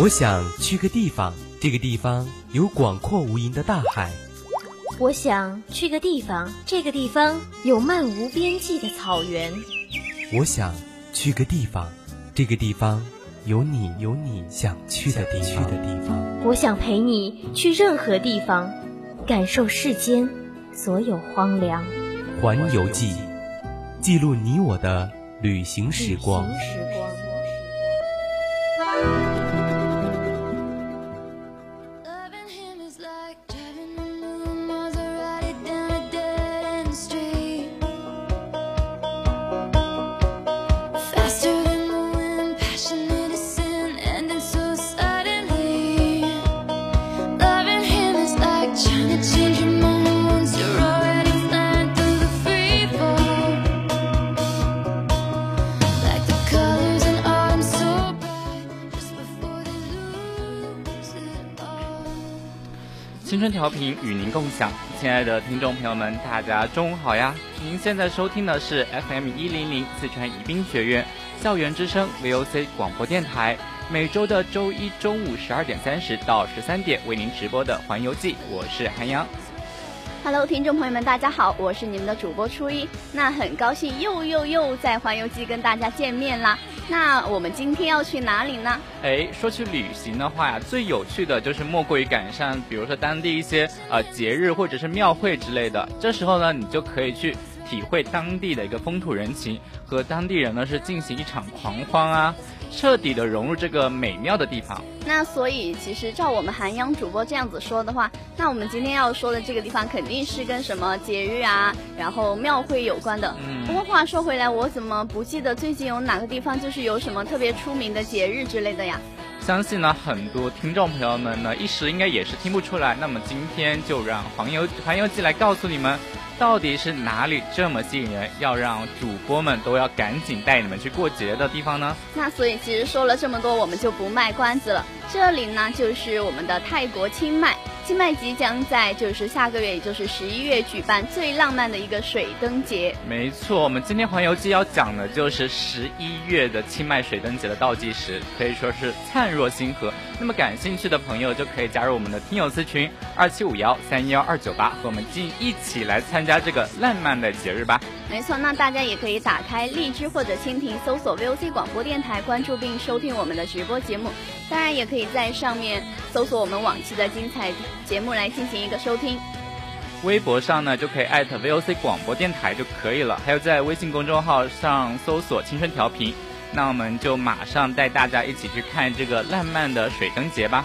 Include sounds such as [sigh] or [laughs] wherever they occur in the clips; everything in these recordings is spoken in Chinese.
我想去个地方，这个地方有广阔无垠的大海。我想去个地方，这个地方有漫无边际的草原。我想去个地方，这个地方有你有你想去的地方。我想陪你去任何地方，感受世间所有荒凉。环游记，记录你我的旅行时光。青调频与您共享，亲爱的听众朋友们，大家中午好呀！您现在收听的是 FM 一零零四川宜宾学院校园之声 VOC 广播电台，每周的周一中午十二点三十到十三点为您直播的环游记，我是韩阳。Hello，听众朋友们，大家好，我是你们的主播初一。那很高兴又又又在环游记跟大家见面啦。那我们今天要去哪里呢？哎，说起旅行的话呀，最有趣的就是莫过于赶上，比如说当地一些呃节日或者是庙会之类的。这时候呢，你就可以去体会当地的一个风土人情，和当地人呢是进行一场狂欢啊。彻底的融入这个美妙的地方。那所以，其实照我们韩央主播这样子说的话，那我们今天要说的这个地方肯定是跟什么节日啊，然后庙会有关的。嗯。不过话说回来，我怎么不记得最近有哪个地方就是有什么特别出名的节日之类的呀？相信呢，很多听众朋友们呢一时应该也是听不出来。那么今天就让黄油环游记来告诉你们。到底是哪里这么吸引人，要让主播们都要赶紧带你们去过节的地方呢？那所以其实说了这么多，我们就不卖关子了。这里呢，就是我们的泰国清迈。清迈即将在就是下个月，也就是十一月举办最浪漫的一个水灯节。没错，我们今天环游记要讲的就是十一月的清迈水灯节的倒计时，可以说是灿若星河。那么感兴趣的朋友就可以加入我们的听友私群二七五幺三幺二九八，和我们进一起来参加这个浪漫的节日吧。没错，那大家也可以打开荔枝或者蜻蜓，搜索 VOC 广播电台，关注并收听我们的直播节目。当然，也可以在上面搜索我们往期的精彩。节目来进行一个收听，微博上呢就可以艾特 VOC 广播电台就可以了，还有在微信公众号上搜索青春调频，那我们就马上带大家一起去看这个浪漫的水灯节吧。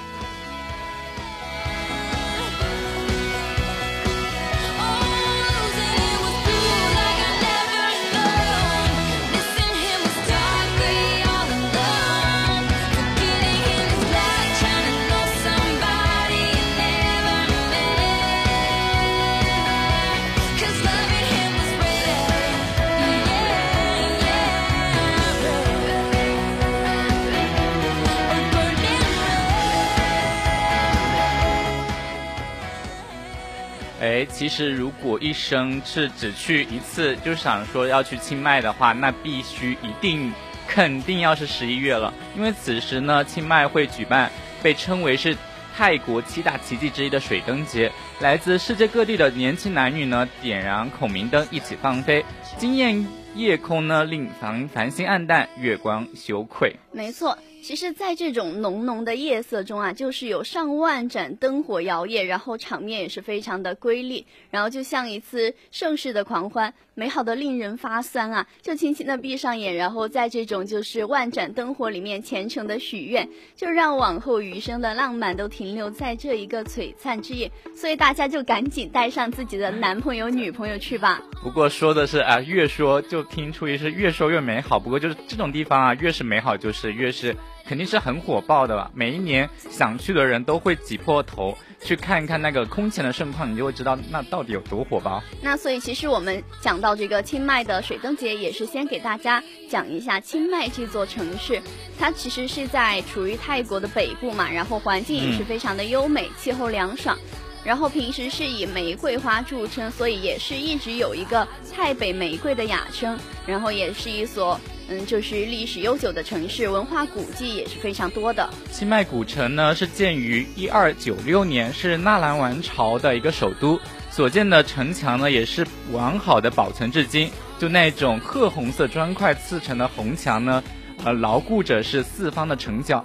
其实如果一生是只去一次，就想说要去清迈的话，那必须一定肯定要是十一月了，因为此时呢，清迈会举办被称为是泰国七大奇迹之一的水灯节，来自世界各地的年轻男女呢，点燃孔明灯一起放飞，惊艳夜空呢，令繁繁星暗淡，月光羞愧。没错。其实，在这种浓浓的夜色中啊，就是有上万盏灯火摇曳，然后场面也是非常的瑰丽，然后就像一次盛世的狂欢，美好的令人发酸啊！就轻轻的闭上眼，然后在这种就是万盏灯火里面虔诚的许愿，就让往后余生的浪漫都停留在这一个璀璨之夜。所以大家就赶紧带上自己的男朋友、女朋友去吧。不过说的是啊，越说就听出于是越说越美好。不过就是这种地方啊，越是美好，就是越是。肯定是很火爆的吧？每一年想去的人都会挤破头去看一看那个空前的盛况，你就会知道那到底有多火爆。那所以其实我们讲到这个清迈的水灯节，也是先给大家讲一下清迈这座城市。它其实是在处于泰国的北部嘛，然后环境也是非常的优美，气候凉爽，然后平时是以玫瑰花著称，所以也是一直有一个“泰北玫瑰”的雅称。然后也是一所。嗯，就是历史悠久的城市，文化古迹也是非常多的。清迈古城呢是建于一二九六年，是纳兰王朝的一个首都，所建的城墙呢也是完好的保存至今。就那种褐红色砖块刺成的红墙呢，呃，牢固着是四方的城角，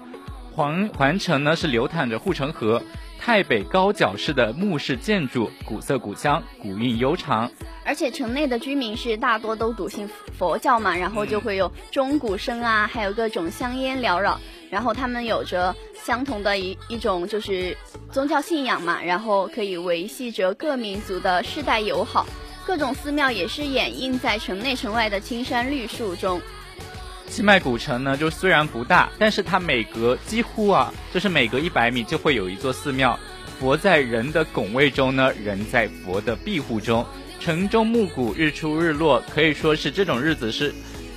环环城呢是流淌着护城河。太北高脚式的木式建筑，古色古香，古韵悠长。而且城内的居民是大多都笃信佛教嘛，然后就会有钟鼓声啊，还有各种香烟缭绕。然后他们有着相同的一一种就是宗教信仰嘛，然后可以维系着各民族的世代友好。各种寺庙也是掩映在城内城外的青山绿树中。清迈古城呢，就虽然不大，但是它每隔几乎啊，就是每隔一百米就会有一座寺庙。佛在人的拱卫中呢，人在佛的庇护中。城中暮鼓，日出日落，可以说是这种日子是，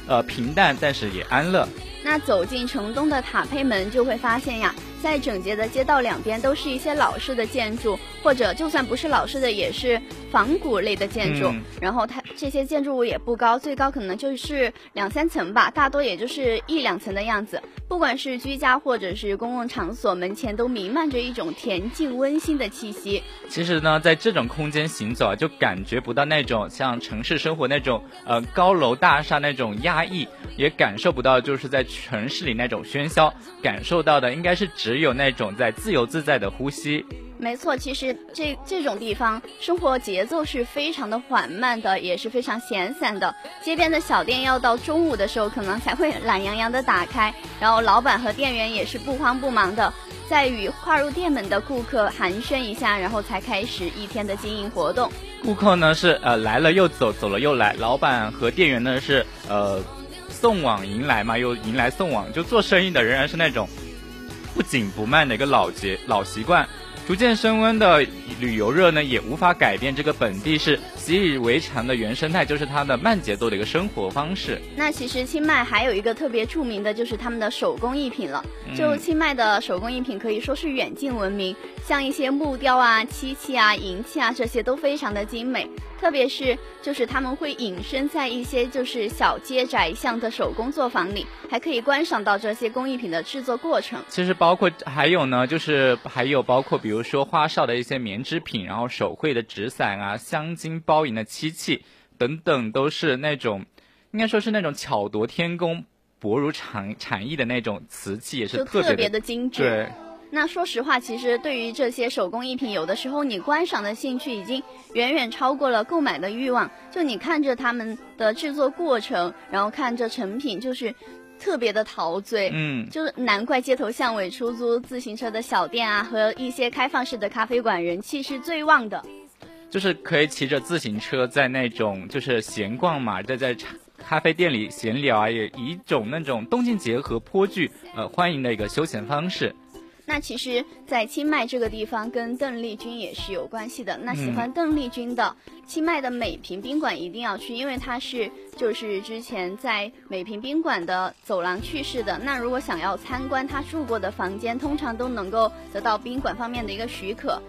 呃，平淡，但是也安乐。那走进城东的塔佩门，就会发现呀。在整洁的街道两边都是一些老式的建筑，或者就算不是老式的，也是仿古类的建筑。然后它这些建筑物也不高，最高可能就是两三层吧，大多也就是一两层的样子。不管是居家或者是公共场所，门前都弥漫着一种恬静温馨的气息。其实呢，在这种空间行走啊，就感觉不到那种像城市生活那种呃高楼大厦那种压抑，也感受不到就是在城市里那种喧嚣，感受到的应该是只。有那种在自由自在的呼吸。没错，其实这这种地方生活节奏是非常的缓慢的，也是非常闲散的。街边的小店要到中午的时候可能才会懒洋洋的打开，然后老板和店员也是不慌不忙的，在与跨入店门的顾客寒暄一下，然后才开始一天的经营活动。顾客呢是呃来了又走，走了又来，老板和店员呢是呃送往迎来嘛，又迎来送往，就做生意的仍然是那种。不紧不慢的一个老节老习惯，逐渐升温的旅游热呢，也无法改变这个本地是习以为常的原生态，就是它的慢节奏的一个生活方式。那其实清迈还有一个特别著名的，就是他们的手工艺品了。就清迈的手工艺品可以说是远近闻名，像一些木雕啊、漆器啊、银器啊，这些都非常的精美。特别是就是他们会隐身在一些就是小街窄巷的手工作坊里，还可以观赏到这些工艺品的制作过程。其实包括还有呢，就是还有包括比如说花哨的一些棉织品，然后手绘的纸伞啊，镶金包银的漆器等等，都是那种应该说是那种巧夺天工、薄如蝉蝉翼的那种瓷器，也是特别的精致。对。那说实话，其实对于这些手工艺品，有的时候你观赏的兴趣已经远远超过了购买的欲望。就你看着他们的制作过程，然后看着成品，就是特别的陶醉。嗯，就是难怪街头巷尾出租自行车的小店啊，和一些开放式的咖啡馆人气是最旺的。就是可以骑着自行车在那种就是闲逛嘛，在在咖啡店里闲聊啊，也一种那种动静结合、颇具呃欢迎的一个休闲方式。那其实，在清迈这个地方跟邓丽君也是有关系的。那喜欢邓丽君的清迈的美平宾馆一定要去，因为她是就是之前在美平宾馆的走廊去世的。那如果想要参观她住过的房间，通常都能够得到宾馆方面的一个许可。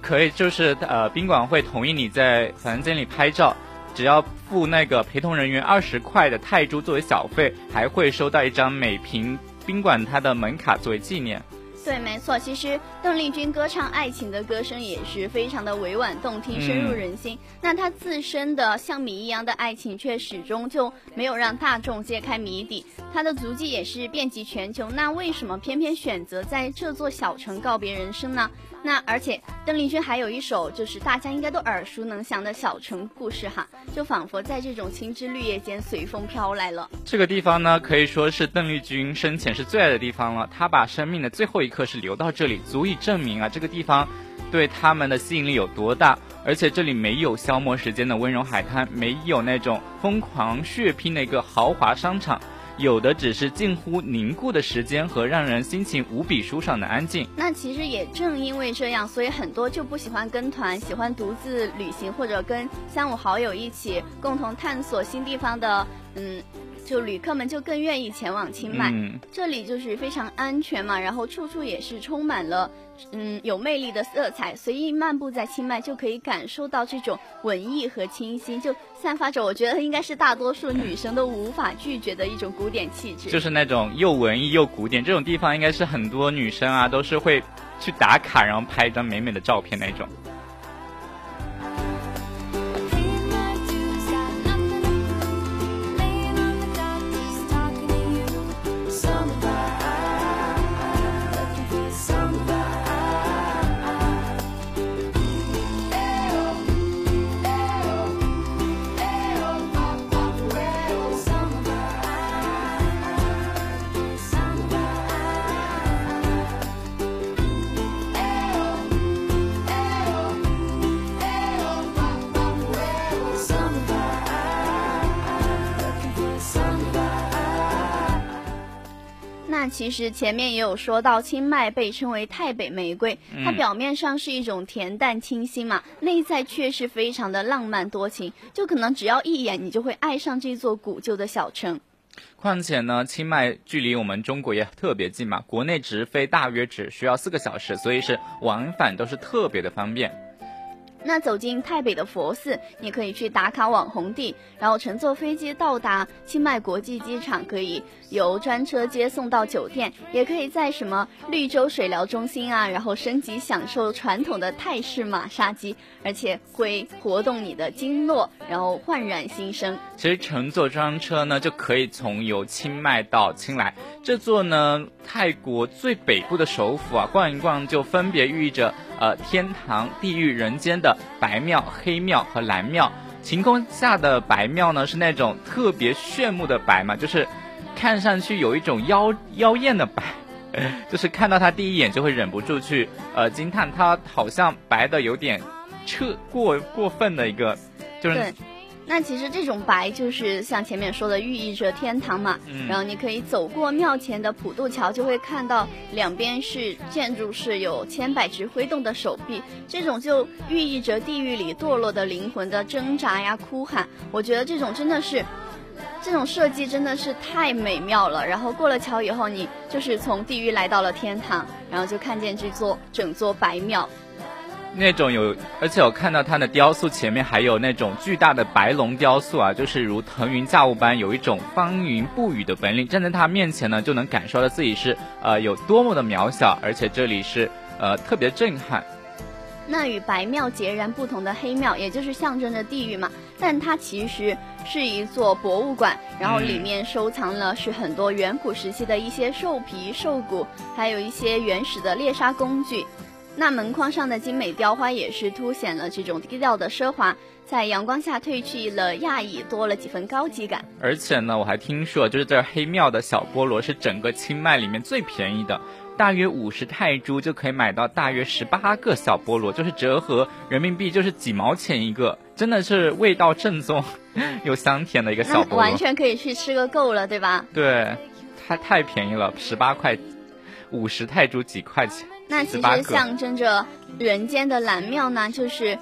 可以，就是呃，宾馆会同意你在房间里拍照，只要付那个陪同人员二十块的泰铢作为小费，还会收到一张美平宾馆它的门卡作为纪念。对，没错，其实邓丽君歌唱爱情的歌声也是非常的委婉动听，深入人心。那她自身的像谜一样的爱情，却始终就没有让大众揭开谜底。她的足迹也是遍及全球，那为什么偏偏选择在这座小城告别人生呢？那而且邓丽君还有一首就是大家应该都耳熟能详的小城故事哈，就仿佛在这种青枝绿叶间随风飘来了。这个地方呢，可以说是邓丽君生前是最爱的地方了。她把生命的最后一刻可是留到这里，足以证明啊，这个地方对他们的吸引力有多大。而且这里没有消磨时间的温柔海滩，没有那种疯狂血拼的一个豪华商场。有的只是近乎凝固的时间和让人心情无比舒爽的安静。那其实也正因为这样，所以很多就不喜欢跟团，喜欢独自旅行或者跟三五好友一起共同探索新地方的，嗯。就旅客们就更愿意前往清迈。嗯，这里就是非常安全嘛，然后处处也是充满了嗯有魅力的色彩，随意漫步在清迈就可以感受到这种文艺和清新，就散发着我觉得应该是大多数女生都无法拒绝的一种古典气质。就是那种又文艺又古典，这种地方应该是很多女生啊都是会去打卡，然后拍一张美美的照片那种。其实前面也有说到，清迈被称为太北玫瑰，它嗯表面上是一种恬淡清新嘛，内在却是非常的浪漫多情，就可能只要一眼你就会爱上这座古旧的小城。况且呢，清迈距离我们中国也特别近嘛，国内直飞大约只需要四个小时，所以是往返都是特别的方便。那走进泰北的佛寺，你可以去打卡网红地，然后乘坐飞机到达清迈国际机场，可以由专车接送到酒店，也可以在什么绿洲水疗中心啊，然后升级享受传统的泰式马杀鸡，而且会活动你的经络，然后焕然新生。其实乘坐专车呢，就可以从由清迈到清莱这座呢泰国最北部的首府啊，逛一逛就分别寓意着呃天堂、地狱、人间的白庙、黑庙和蓝庙。晴空下的白庙呢，是那种特别炫目的白嘛，就是看上去有一种妖妖艳的白。[laughs] 就是看到它第一眼就会忍不住去呃惊叹，它好像白的有点彻过过分的一个，就是，那其实这种白就是像前面说的，寓意着天堂嘛。嗯然后你可以走过庙前的普渡桥，就会看到两边是建筑是有千百只挥动的手臂，这种就寓意着地狱里堕落的灵魂的挣扎呀、哭喊。我觉得这种真的是。[laughs] 这种设计真的是太美妙了。然后过了桥以后，你就是从地狱来到了天堂，然后就看见这座整座白庙。那种有，而且我看到它的雕塑前面还有那种巨大的白龙雕塑啊，就是如腾云驾雾般，有一种翻云覆雨的本领。站在它面前呢，就能感受到自己是呃有多么的渺小，而且这里是呃特别震撼。那与白庙截然不同的黑庙，也就是象征着地狱嘛，但它其实是一座博物馆，然后里面收藏了是很多远古时期的一些兽皮、兽骨，还有一些原始的猎杀工具。那门框上的精美雕花也是凸显了这种低调的奢华，在阳光下褪去了亚裔，多了几分高级感。而且呢，我还听说，就是这黑庙的小菠萝是整个清迈里面最便宜的，大约五十泰铢就可以买到大约十八个小菠萝，就是折合人民币就是几毛钱一个，真的是味道正宗 [laughs] 又香甜的一个小菠萝完。全可以去吃个够了，对吧？对，它太便宜了，十八块，五十泰铢几块钱。那其实象征着人间的蓝庙呢，就是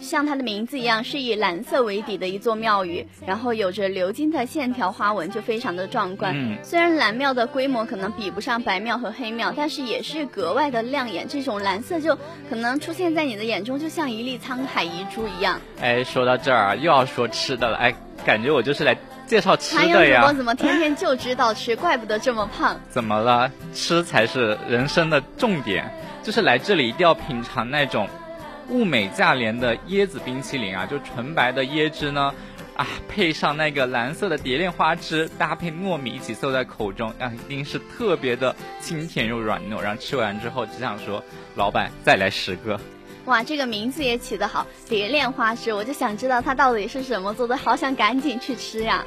像它的名字一样，是以蓝色为底的一座庙宇，然后有着鎏金的线条花纹，就非常的壮观。嗯虽然蓝庙的规模可能比不上白庙和黑庙，但是也是格外的亮眼。这种蓝色就可能出现在你的眼中，就像一粒沧海遗珠一样。哎，说到这儿啊，又要说吃的了，哎，感觉我就是来介绍吃韩的呀。怎么天天就知道吃，怪不得这么胖。怎么了？吃才是人生的重点，就是来这里一定要品尝那种物美价廉的椰子冰淇淋啊，就纯白的椰汁呢，啊，配上那个蓝色的蝶恋花汁，搭配糯米一起塞在口中，啊，一定是特别的清甜又软糯。然后吃完之后只想说，老板再来十个。哇，这个名字也起得好，蝶恋花枝，我就想知道它到底是什么做的，好想赶紧去吃呀。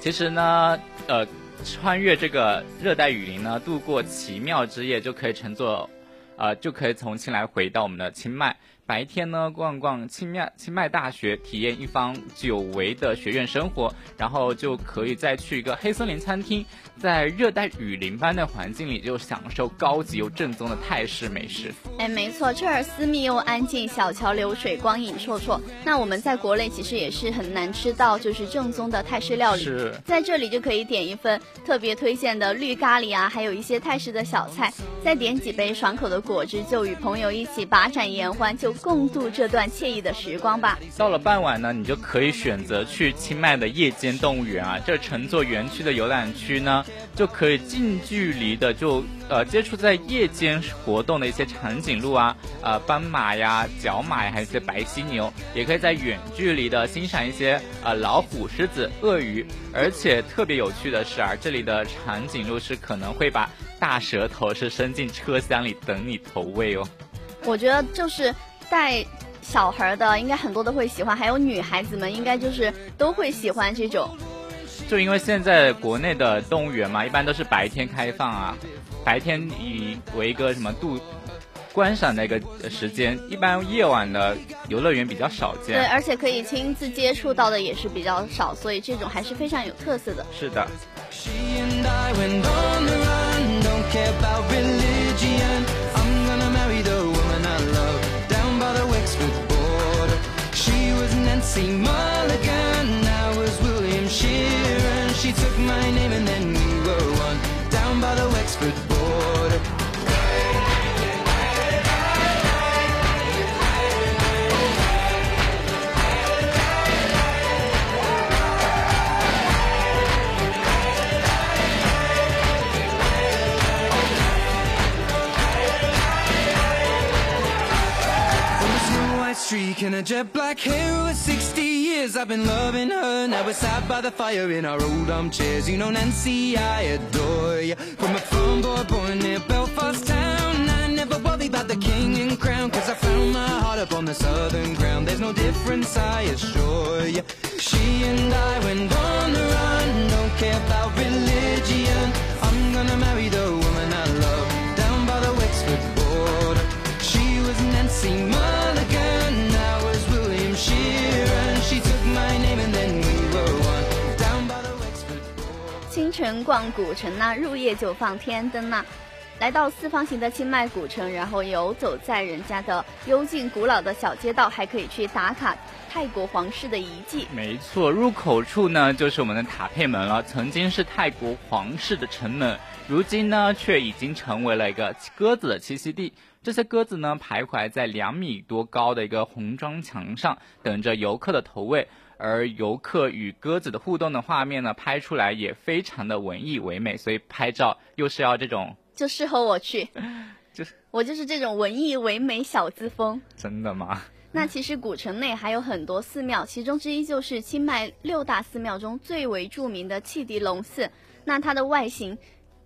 其实呢，呃，穿越这个热带雨林呢，度过奇妙之夜，就可以乘坐，呃，就可以从青莱回到我们的清迈。白天呢逛逛清迈清迈大学，体验一方久违的学院生活，然后就可以再去一个黑森林餐厅，在热带雨林般的环境里，就享受高级又正宗的泰式美食。哎，没错，这儿私密又安静，小桥流水，光影绰绰。那我们在国内其实也是很难吃到就是正宗的泰式料理，是在这里就可以点一份特别推荐的绿咖喱啊，还有一些泰式的小菜，再点几杯爽口的果汁，就与朋友一起把盏言欢，就共度这段惬意的时光吧。到了傍晚呢，你就可以选择去清迈的夜间动物园啊。这乘坐园区的游览区呢，就可以近距离的就呃接触在夜间活动的一些长颈鹿啊、呃斑马呀、角马呀，还有一些白犀牛，也可以在远距离的欣赏一些呃老虎、狮子、鳄鱼。而且特别有趣的是啊，这里的长颈鹿是可能会把大舌头是伸进车厢里等你投喂哦。我觉得就是带小孩的，应该很多都会喜欢，还有女孩子们应该就是都会喜欢这种。就因为现在国内的动物园嘛，一般都是白天开放啊，白天以为一个什么度观赏的一个时间，一般夜晚的游乐园比较少见对，而且可以亲自接触到的也是比较少，所以这种还是非常有特色的。是的，streak and a jet black hair with 60 years. I've been loving her. Now we're sat by the fire in our old armchairs. You know Nancy, I adore you From a farm boy born near Belfast town. I never worry about the king and crown Cause I found my heart up on the southern ground. There's no difference, I assure you She and I went on the run. Don't care about religion. I'm gonna marry the woman I love Down by the Wexford border. She was Nancy Mulligan 晨逛古城呐、入夜就放天灯呐、来到四方形的清迈古城，然后游走在人家的幽静古老的小街道，还可以去打卡泰国皇室的遗迹。没错，入口处呢就是我们的塔佩门了，曾经是泰国皇室的城门，如今呢却已经成为了一个鸽子的栖息地。这些鸽子呢徘徊在两米多高的一个红砖墙上，等着游客的投喂。而游客与鸽子的互动的画面呢，拍出来也非常的文艺唯美，所以拍照又是要这种 [laughs] 就适合我去，[laughs] 就是我就是这种文艺唯美小资风。真的吗？[laughs] 那其实古城内还有很多寺庙，其中之一就是清迈六大寺庙中最为著名的汽笛龙寺。那它的外形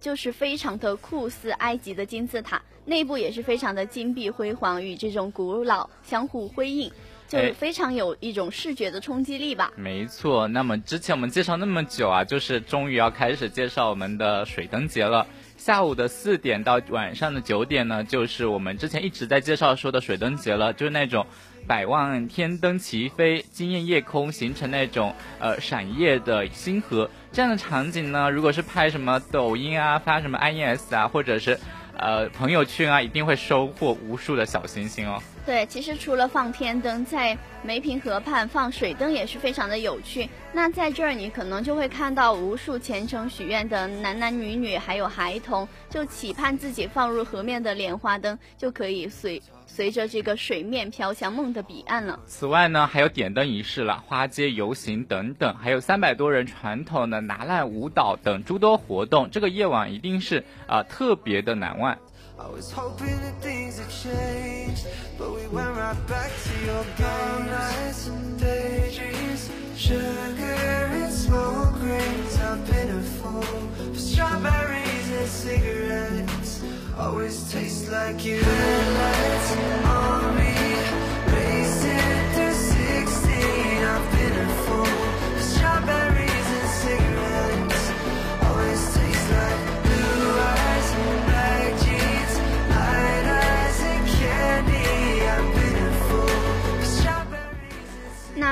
就是非常的酷似埃及的金字塔，内部也是非常的金碧辉煌，与这种古老相互辉映，就是非常有一种视觉的冲击力吧。没错，那么之前我们介绍那么久啊，就是终于要开始介绍我们的水灯节了。下午的四点到晚上的九点呢，就是我们之前一直在介绍说的水灯节了，就是那种百万天灯齐飞，惊艳夜空，形成那种呃闪夜的星河这样的场景呢。如果是拍什么抖音啊，发什么 INS 啊，或者是呃朋友圈啊，一定会收获无数的小星星哦。对，其实除了放天灯，在梅坪河畔放水灯也是非常的有趣。那在这儿，你可能就会看到无数虔诚许愿的男男女女，还有孩童，就期盼自己放入河面的莲花灯，就可以随随着这个水面飘向梦的彼岸了。此外呢，还有点灯仪式了、花街游行等等，还有三百多人传统的拿烂舞蹈等诸多活动。这个夜晚一定是啊、呃特别的难忘。I was hoping that things had changed, but we went right back to your game. nights and daydreams, sugar and smoke rings. I've been a fool for strawberries and cigarettes. Always taste like you. Headlights on me,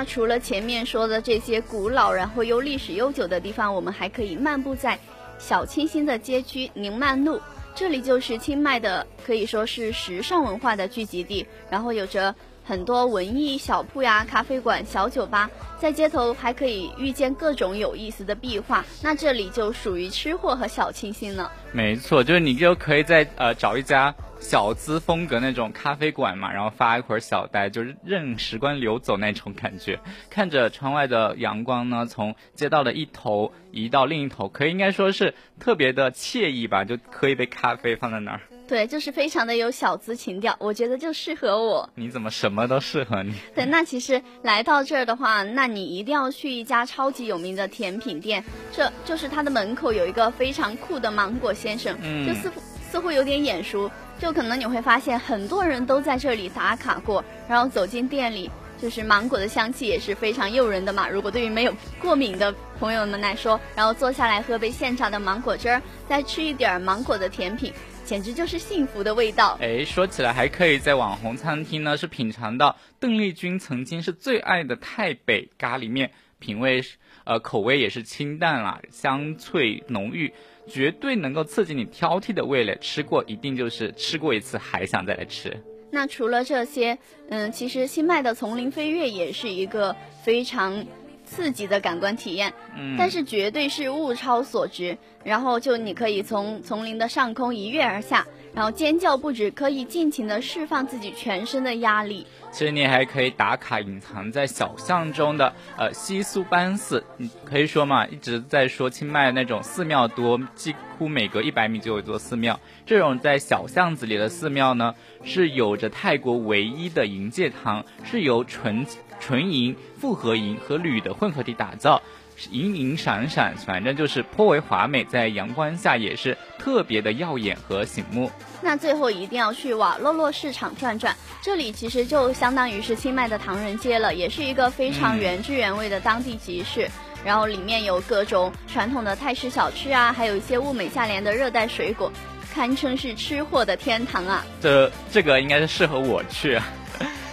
除了前面说的这些古老然后又历史悠久的地方，我们还可以漫步在小清新的街区宁曼路。这里就是清迈的，可以说是时尚文化的聚集地，然后有着很多文艺小铺呀、咖啡馆、小酒吧，在街头还可以遇见各种有意思的壁画。那这里就属于吃货和小清新了。没错，就是你就可以在呃找一家小资风格那种咖啡馆嘛，然后发一会儿小呆，就是任时光流走那种感觉。看着窗外的阳光呢，从街道的一头移到另一头，可以应该说是特别的惬意吧，就喝一杯咖啡放在那儿。对，就是非常的有小资情调，我觉得就适合我。你怎么什么都适合你？对，那其实来到这儿的话，那你一定要去一家超级有名的甜品店，这就是它的门口有一个非常酷的芒果先生，嗯就似乎似乎有点眼熟，就可能你会发现很多人都在这里打卡过，然后走进店里。就是芒果的香气也是非常诱人的嘛。如果对于没有过敏的朋友们来说，然后坐下来喝杯现榨的芒果汁儿，再吃一点儿芒果的甜品，简直就是幸福的味道。哎，说起来还可以在网红餐厅呢，是品尝到邓丽君曾经是最爱的太北咖喱面，品味呃口味也是清淡啦，香脆浓郁，绝对能够刺激你挑剔的味蕾。吃过一定就是吃过一次还想再来吃。那除了这些，嗯，其实新麦的丛林飞跃也是一个非常刺激的感官体验，嗯，但是绝对是物超所值。然后就你可以从丛林的上空一跃而下，然后尖叫不止，可以尽情的释放自己全身的压力。其实你还可以打卡隐藏在小巷中的呃西苏班寺，你可以说嘛，一直在说清迈那种寺庙多，几乎每隔一百米就有一座寺庙。这种在小巷子里的寺庙呢，是有着泰国唯一的银戒堂，是由纯纯银、复合银和铝的混合体打造。银银闪闪，反正就是颇为华美，在阳光下也是特别的耀眼和醒目。那最后一定要去瓦洛洛市场转转，这里其实就相当于是清迈的唐人街了，也是一个非常嗯原汁原味的当地集市。然后里面有各种传统的泰式小吃啊，还有一些物美价廉的热带水果，堪称是吃货的天堂啊！这这个应该是适合我去。啊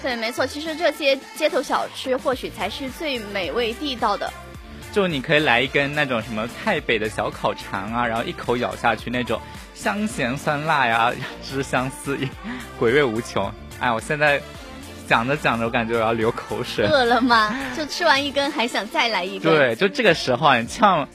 对，没错，其实这些街头小吃或许才是最美味地道的。就你可以来一根那种什么太北的小烤肠啊，然后一口咬下去那种香咸酸辣呀，汁香四溢，回味无穷。哎，我现在讲着讲着，我感觉我要流口水。饿了吗？就吃完一根还想再来一根。对，就这个时候啊，你呛，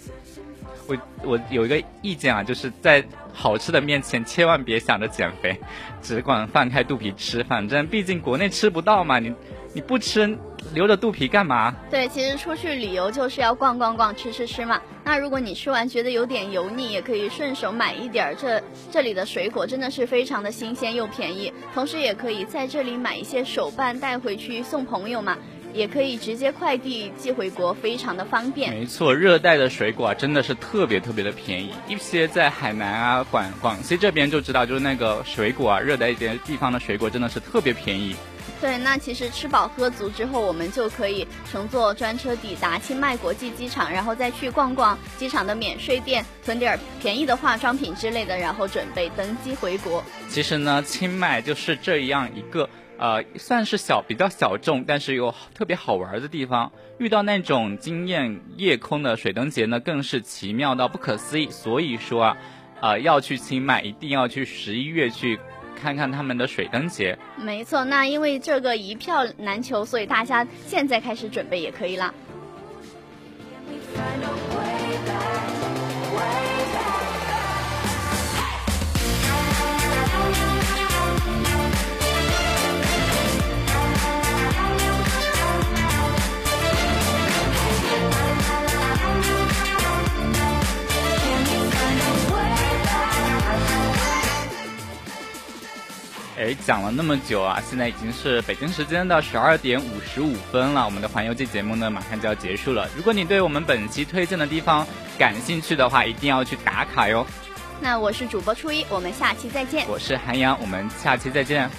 我我有一个意见啊，就是在好吃的面前千万别想着减肥，只管放开肚皮吃，反正毕竟国内吃不到嘛，你你不吃留着肚皮干嘛？对，其实出去旅游就是要逛逛逛、吃吃吃嘛。那如果你吃完觉得有点油腻，也可以顺手买一点儿。这这里的水果真的是非常的新鲜又便宜，同时也可以在这里买一些手办带回去送朋友嘛，也可以直接快递寄回国，非常的方便。没错，热带的水果啊，真的是特别特别的便宜。一些在海南啊、广广西这边就知道，就是那个水果啊，热带一点地方的水果真的是特别便宜。对，那其实吃饱喝足之后，我们就可以乘坐专车抵达清迈国际机场，然后再去逛逛机场的免税店，囤点便宜的化妆品之类的，然后准备登机回国。其实呢，清迈就是这样一个呃，算是小比较小众，但是又特别好玩的地方。遇到那种惊艳夜空的水灯节呢，更是奇妙到不可思议。所以说啊，呃，要去清迈，一定要去十一月去看看他们的水灯节。没错，那因为这个一票难求，所以大家现在开始准备也可以啦。哎，讲了那么久啊，现在已经是北京时间的十二点五十五分了。我们的环游记节目呢，马上就要结束了。如果你对我们本期推荐的地方感兴趣的话，一定要去打卡哟。那我是主播初一，我们下期再见。我是韩阳，我们下期再见。